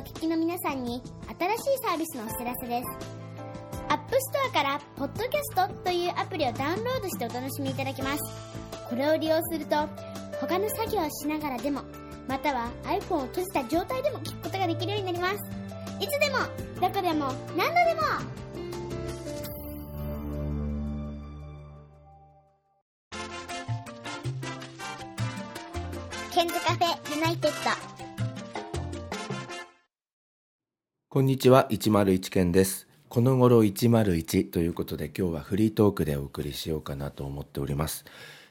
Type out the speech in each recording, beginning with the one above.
お聞きの皆さんに新しいサービスのお知らせです。アップストアからポッドキャストというアプリをダウンロードしてお楽しみいただけます。これを利用すると他の作業をしながらでもまたは iPhone を閉じた状態でも聞くことができるようになります。いつでも、どこでも、何度でもケンズカフェユナイテッドこんにちは101件です。この頃101ということで今日はフリートークでお送りしようかなと思っております、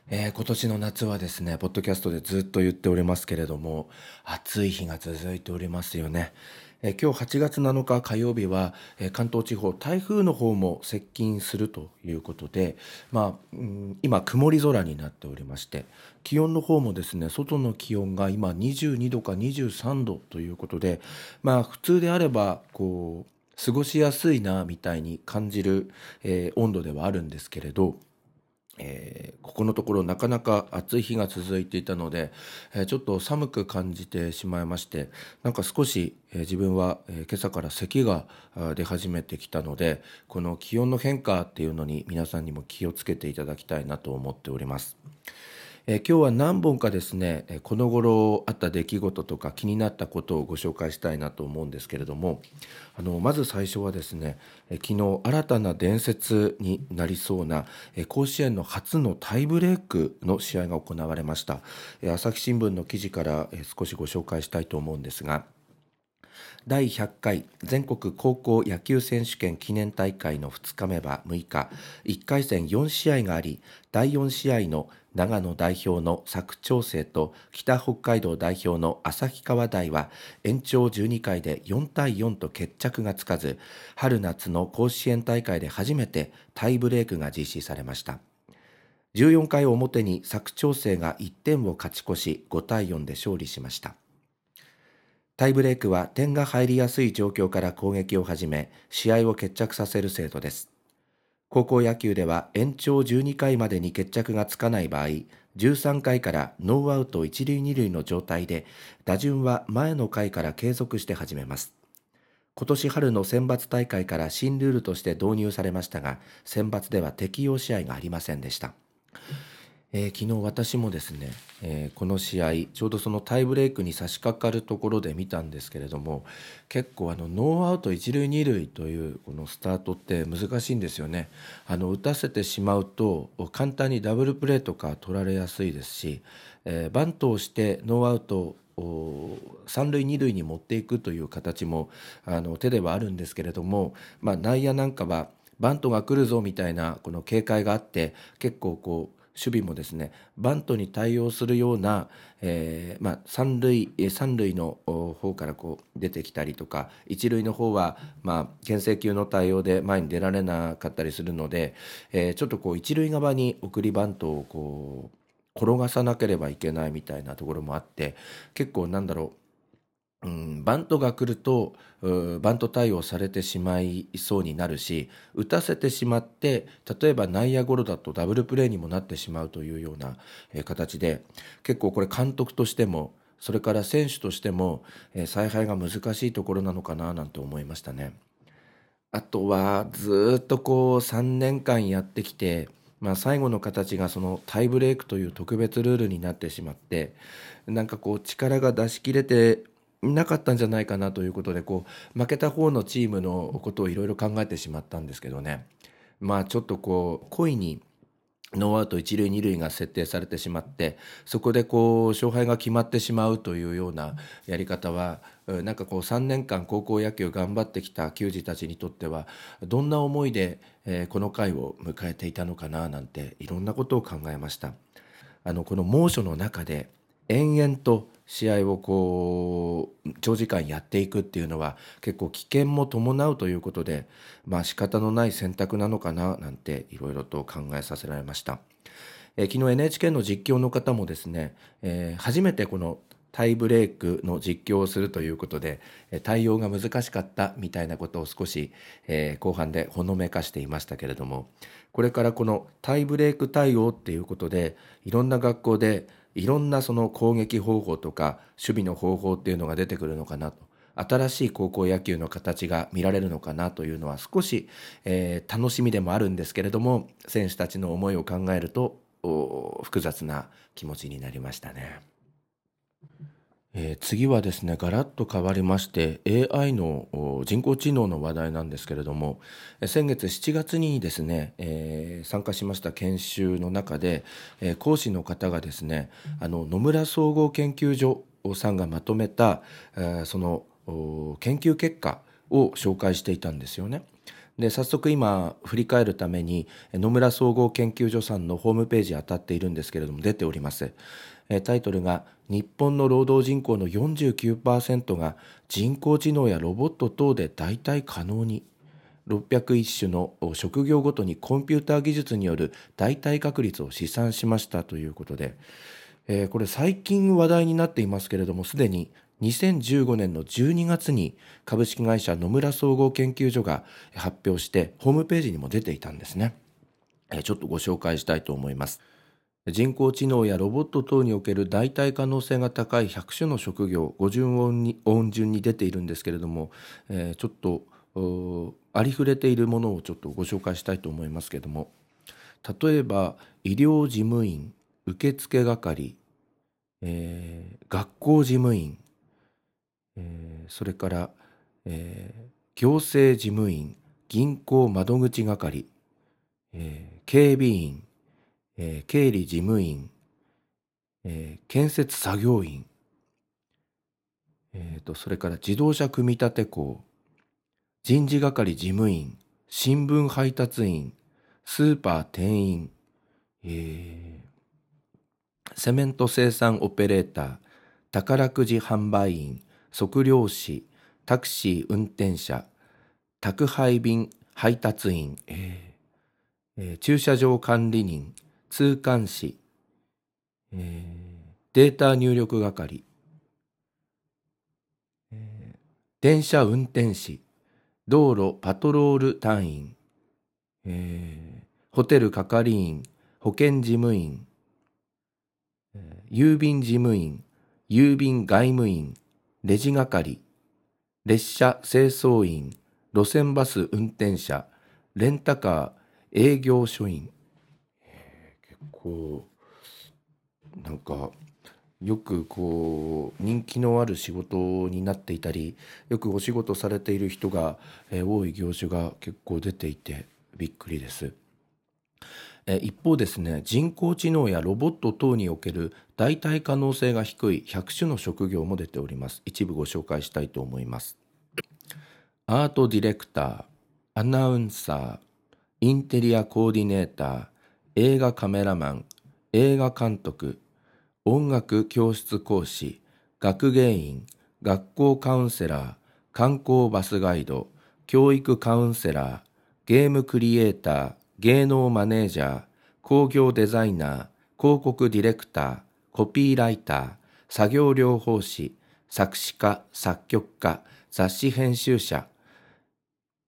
えー、今年の夏はですねポッドキャストでずっと言っておりますけれども暑い日が続いておりますよね。え今日8月7日火曜日は、関東地方台風の方も接近するということで、まあ、今曇り空になっておりまして気温の方もですね外の気温が今22度か23度ということでまあ普通であればこう過ごしやすいなみたいに感じる、えー、温度ではあるんですけれどえー、ここのところなかなか暑い日が続いていたので、えー、ちょっと寒く感じてしまいましてなんか少し、えー、自分は、え今朝から咳が出始めてきたのでこの気温の変化っていうのに皆さんにも気をつけていただきたいなと思っております。え今日は何本かですねこの頃あった出来事とか気になったことをご紹介したいなと思うんですけれどもあのまず最初はですね昨日新たな伝説になりそうな甲子園の初のタイブレークの試合が行われました。朝日新聞の記事から少しご紹介したいと思うんですが第100回全国高校野球選手権記念大会の2日目は6日1回戦4試合があり第4試合の長野代表の佐久長聖と北北海道代表の旭川大は延長12回で4対4と決着がつかず春夏の甲子園大会で初めてタイブレークが実施されました。14回表に佐久長聖が1点を勝ち越し5対4で勝利しました。タイブレークは点が入りやすい状況から攻撃を始め試合を決着させる制度です。高校野球では延長12回までに決着がつかない場合13回からノーアウト1塁2塁の状態で打順は前の回から継続して始めます。今年春の選抜大会から新ルールとして導入されましたが選抜では適用試合がありませんでした。えー、昨日私もですね、えー、この試合ちょうどそのタイブレークに差し掛かるところで見たんですけれども結構あのノーアウト一塁二塁というこのスタートって難しいんですよね。あの打たせてしまうと簡単にダブルプレーとか取られやすいですし、えー、バントをしてノーアウト三塁二塁に持っていくという形もあの手ではあるんですけれども、まあ、内野なんかはバントが来るぞみたいなこの警戒があって結構こう守備もですねバントに対応するような、えー、まあ、三塁三塁の方からこう出てきたりとか一塁の方はまあ牽制球の対応で前に出られなかったりするので、えー、ちょっとこう一塁側に送りバントをこう転がさなければいけないみたいなところもあって結構なんだろううん、バントが来るとバント対応されてしまいそうになるし打たせてしまって例えば内野ゴロだとダブルプレーにもなってしまうというような、形で結構これ監督としてもそれから選手としても、采配が難しいところなのかななんて思いましたね。あとはずっとこう3年間やってきてまあ、最後の形がそのタイブレークという特別ルールになってしまってなんかこう力が出し切れてなかったんじゃないかなということでこう負けた方のチームのことをいろいろ考えてしまったんですけどねまあちょっとこう故意にノーアウト一塁二塁が設定されてしまってそこでこう勝敗が決まってしまうというようなやり方はなんかこう3年間高校野球頑張ってきた球児たちにとってはどんな思いでこの回を迎えていたのかななんていろんなことを考えました。あのこの猛暑の中で延々と試合をこう長時間やっていくっていうのは結構危険も伴うということでまあ仕方のない選択なのかななんていろいろと考えさせられました。え昨日 NHK の実況の方もですね、えー、初めてこのタイブレークの実況をするということで対応が難しかったみたいなことを少し、えー、後半でほのめかしていましたけれどもこれからこのタイブレーク対応っていうことでいろんな学校でいろんなその攻撃方法とか守備の方法っていうのが出てくるのかなと新しい高校野球の形が見られるのかなというのは少し、えー、楽しみでもあるんですけれども選手たちの思いを考えると複雑な気持ちになりましたね。えー、次はですねガラッと変わりまして AI の人工知能の話題なんですけれども先月7月にですね、えー、参加しました研修の中で、えー、講師の方がですねあの野村総合研究所さんがまとめた、えその研究結果を紹介していたんですよね。で早速今振り返るために野村総合研究所さんのホームページ当たっているんですけれども出ておりますタイトルが日本の労働人口の49%が人工知能やロボット等で代替可能に601種の職業ごとにコンピューター技術による代替確率を試算しましたということで、えー、これ最近話題になっていますけれどもすでに2015年の12月に株式会社野村総合研究所が発表してホームページにも出ていたんですね。ちょっとご紹介したいと思います。人工知能やロボット等における代替可能性が高い100種の職業50音に音順に出ているんですけれども、えー、ちょっとありふれているものをちょっとご紹介したいと思いますけれども。例えば医療事務員受付係、えー、学校事務員えー、それから、え、行政事務員銀行窓口係、え、警備員、えー、経理事務員、えー、建設作業員、えーと、それから自動車組立工人事係事務員新聞配達員スーパー店員、えー、セメント生産オペレーター宝くじ販売員測量士タクシー運転者宅配便配達員、えーえー、駐車場管理人通関士、えー、データ入力係、えー、電車運転士。道路パトロール隊員、えー、ホテル係員。保健事務員、えー、郵便事務員。郵便外務員。レジ係、列車清掃員、路線バス運転者、レンタカー、営業所員。結構、なんか、よくこう人気のある仕事になっていたりよくお仕事されている人が、え多い業種が結構出ていてびっくりです。一方ですね人工知能やロボット等における代替可能性が低い100種の職業も出ております一部ご紹介したいと思いますアートディレクターアナウンサーインテリアコーディネーター映画カメラマン映画監督音楽教室講師学芸員学校カウンセラー観光バスガイド教育カウンセラーゲームクリエイター芸能マネージャー、工業デザイナー、広告ディレクター、コピーライター、作業療法士、作詞家、作曲家、雑誌編集者、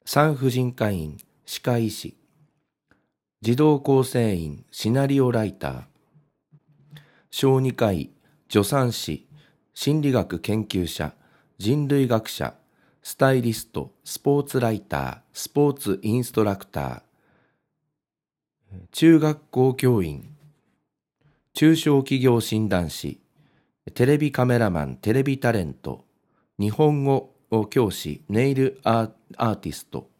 産婦人科医院、歯科医師、児童構成員、シナリオライター、小児科医、助産師、心理学研究者、人類学者、スタイリスト、スポーツライター、スポーツインストラクター、中学校教員、中小企業診断士、テレビカメラマン、テレビタレント、日本語教師、ネイルアーティスト、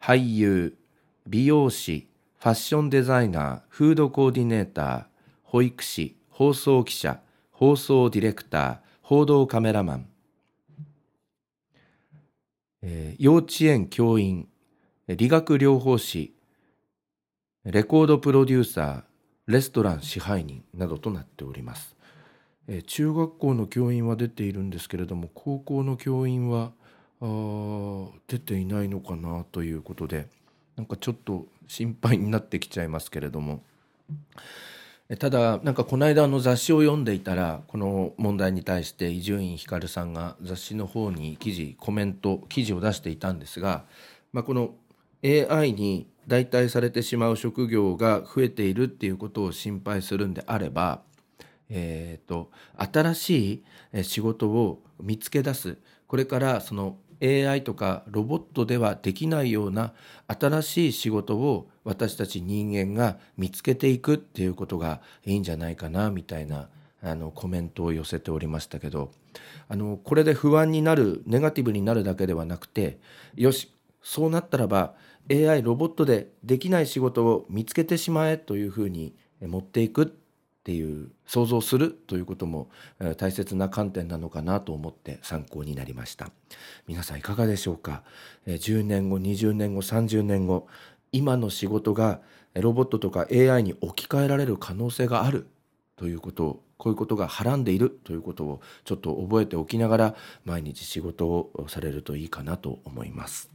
俳優、美容師、ファッションデザイナー、フードコーディネーター、保育士、放送記者、放送ディレクター、報道カメラマン、えー、幼稚園教員、理学療法士、レコードプロデューサー、レストラン支配人などとなっております。え中学校の教員は出ているんですけれども、高校の教員は出ていないのかなということで、なんかちょっと心配になってきちゃいますけれども。ただなんかこの間の雑誌を読んでいたらこの問題に対して伊集院光さんが雑誌の方に記事コメント記事を出していたんですが、まあ、この AI に代替されてしまう職業が増えているっていうことを心配するんであればえーと、新しい仕事を見つけ出すこれからその AI とかロボットではできないような新しい仕事を私たち人間が見つけていくっていうことがいいんじゃないかなみたいなあのコメントを寄せておりましたけどあのこれで不安になるネガティブになるだけではなくてよしそうなったらば AI ロボットでできない仕事を見つけてしまえというふうに持っていくっていう想像するということも大切な観点なのかなと思って参考になりました皆さんいかがでしょうか？10年後20年後30年後今の仕事がロボットとか AI に置き換えられる可能性があるということをこういうことがはらんでいるということをちょっと覚えておきながら毎日仕事をされるといいかなと思います。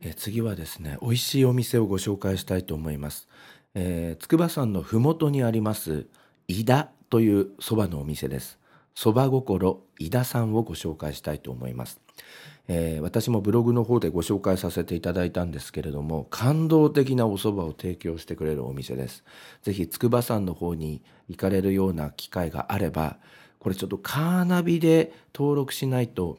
え次はですね美味しいお店をご紹介したいと思います。えー、筑波山の麓にあります井田というそばのお店です。そば心井田さんをご紹介したいと思います。えー、私もブログの方でご紹介させていただいたんですけれども感動的なお蕎麦を提供してくれるお店ですぜひ筑波山の方に行かれるような機会があればこれちょっとカーナビで登録しないと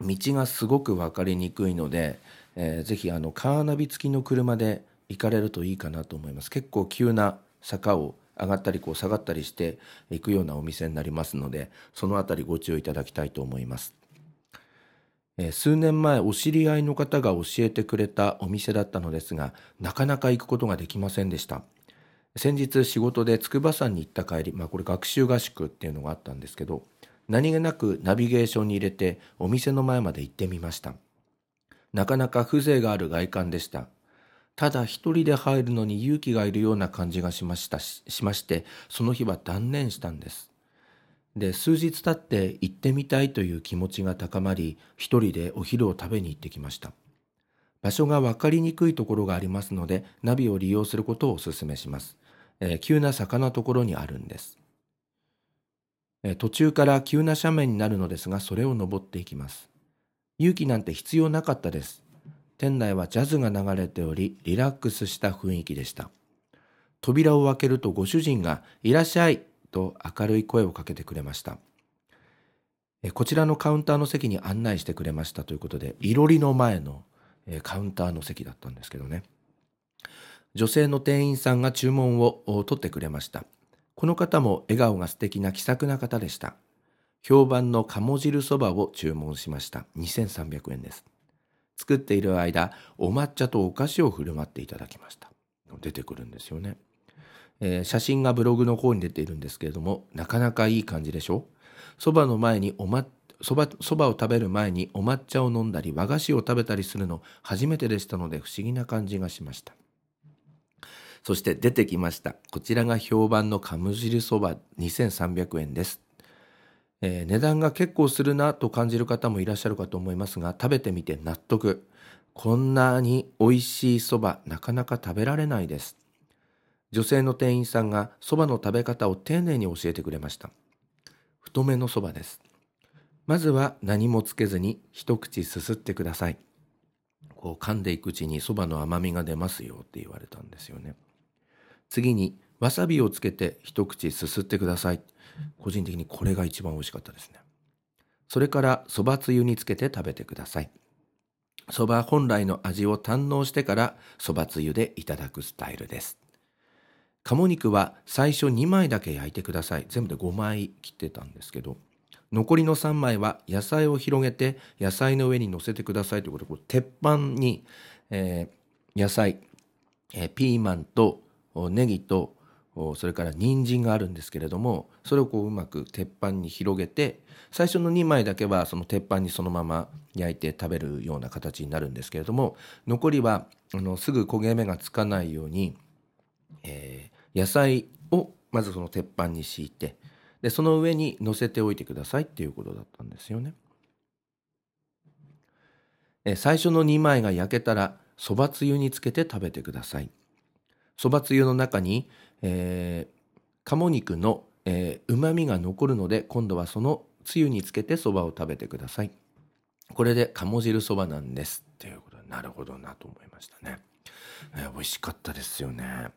道がすごく分かりにくいので、えー、ぜひあのカーナビ付きの車で行かれるといいかなと思います。結構急な坂を上がったりこう下がったりしていくようなお店になりますのでそのあたりご注意いただきたいと思います。え数年前お知り合いの方が教えてくれたお店だったのですがなかなか行くことができませんでした。先日仕事で筑波山に行った帰り、まあ、これ学習合宿っていうのがあったんですけど何気なくナビゲーションに入れてお店の前まで行ってみました。なかなか風情がある外観でした。ただ一人で入るのに勇気がいるような感じがしました。しましてその日は断念したんです。で数日経って行ってみたいという気持ちが高まり一人でお昼を食べに行ってきました。場所が分かりにくいところがありますのでナビを利用することをお勧めします、えー、急な坂のところにあるんです、えー、途中から急な斜面になるのですがそれを登っていきます。勇気なんて必要なかったです。店内はジャズが流れておりリラックスした雰囲気でした。扉を開けるとご主人が「いらっしゃい」と明るい声をかけてくれました。こちらのカウンターの席に案内してくれましたということでいろりの前のカウンターの席だったんですけどね。女性の店員さんが注文を取ってくれました。この方も笑顔が素敵な気さくな方でした。評判の鴨汁そばを注文しました。2300円です。作っている間お抹茶とお菓子を振る舞っていただきました。出てくるんですよね。えー、写真がブログの方に出ているんですけれどもなかなかいい感じでしょ？そばの前におまそばそばを食べる前にお抹茶を飲んだり和菓子を食べたりするの初めてでしたので不思議な感じがしました。そして出てきました。こちらが評判のカム汁そば2300円です、えー、値段が結構するなと感じる方もいらっしゃるかと思いますが食べてみて納得。こんなに美味しいそばなかなか食べられないです。女性の店員さんがそばの食べ方を丁寧に教えてくれました。太めのそばです。まずは何もつけずに一口すすってください。こう噛んでいくうちにそばの甘みが出ますよって言われたんですよね。次にわさびをつけて一口すすってください。個人的にこれが一番美味しかったですね。それからそばつゆにつけて食べてください。そば本来の味を堪能してからそばつゆでいただくスタイルです。鴨肉は最初2枚だけ焼いてください。全部で5枚切ってたんですけど残りの3枚は野菜を広げて野菜の上に乗せてください。ということでこ鉄板に、えー、野菜、えー、ピーマンとネギとそれから人参があるんですけれどもそれをこううまく鉄板に広げて最初の2枚だけはその鉄板にそのまま焼いて食べるような形になるんですけれども残りはあのすぐ焦げ目がつかないように、えー、野菜をまずその鉄板に敷いてでその上に乗せておいてくださいっていうことだったんですよね。え最初の2枚が焼けたらそばつゆにつけて食べてください。そばつゆの中に、えー、鴨肉のうま、みが残るので今度はそのつゆにつけてそばを食べてください。これで鴨汁そばなんですっていうことなるほどなと思いましたね。えー、美味しかったですよね。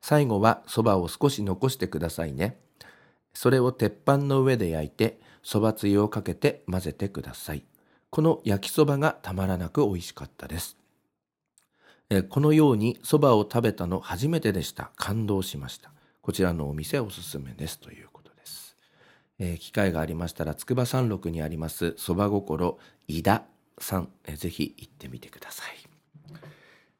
最後はそばを少し残してくださいね。それを鉄板の上で焼いて、そばつゆをかけて混ぜてください。この焼きそばがたまらなく美味しかったです。えこのようにそばを食べたの初めてでした。感動しました。こちらのお店おすすめですということです。えー、機会がありましたら、筑波山麓にありますそば心井田さん、えー、ぜひ行ってみてください。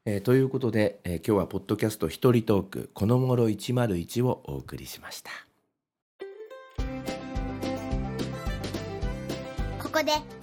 えー、ということで、え今日はポッドキャスト一人トーク、このもろ101をお送りしました。ここで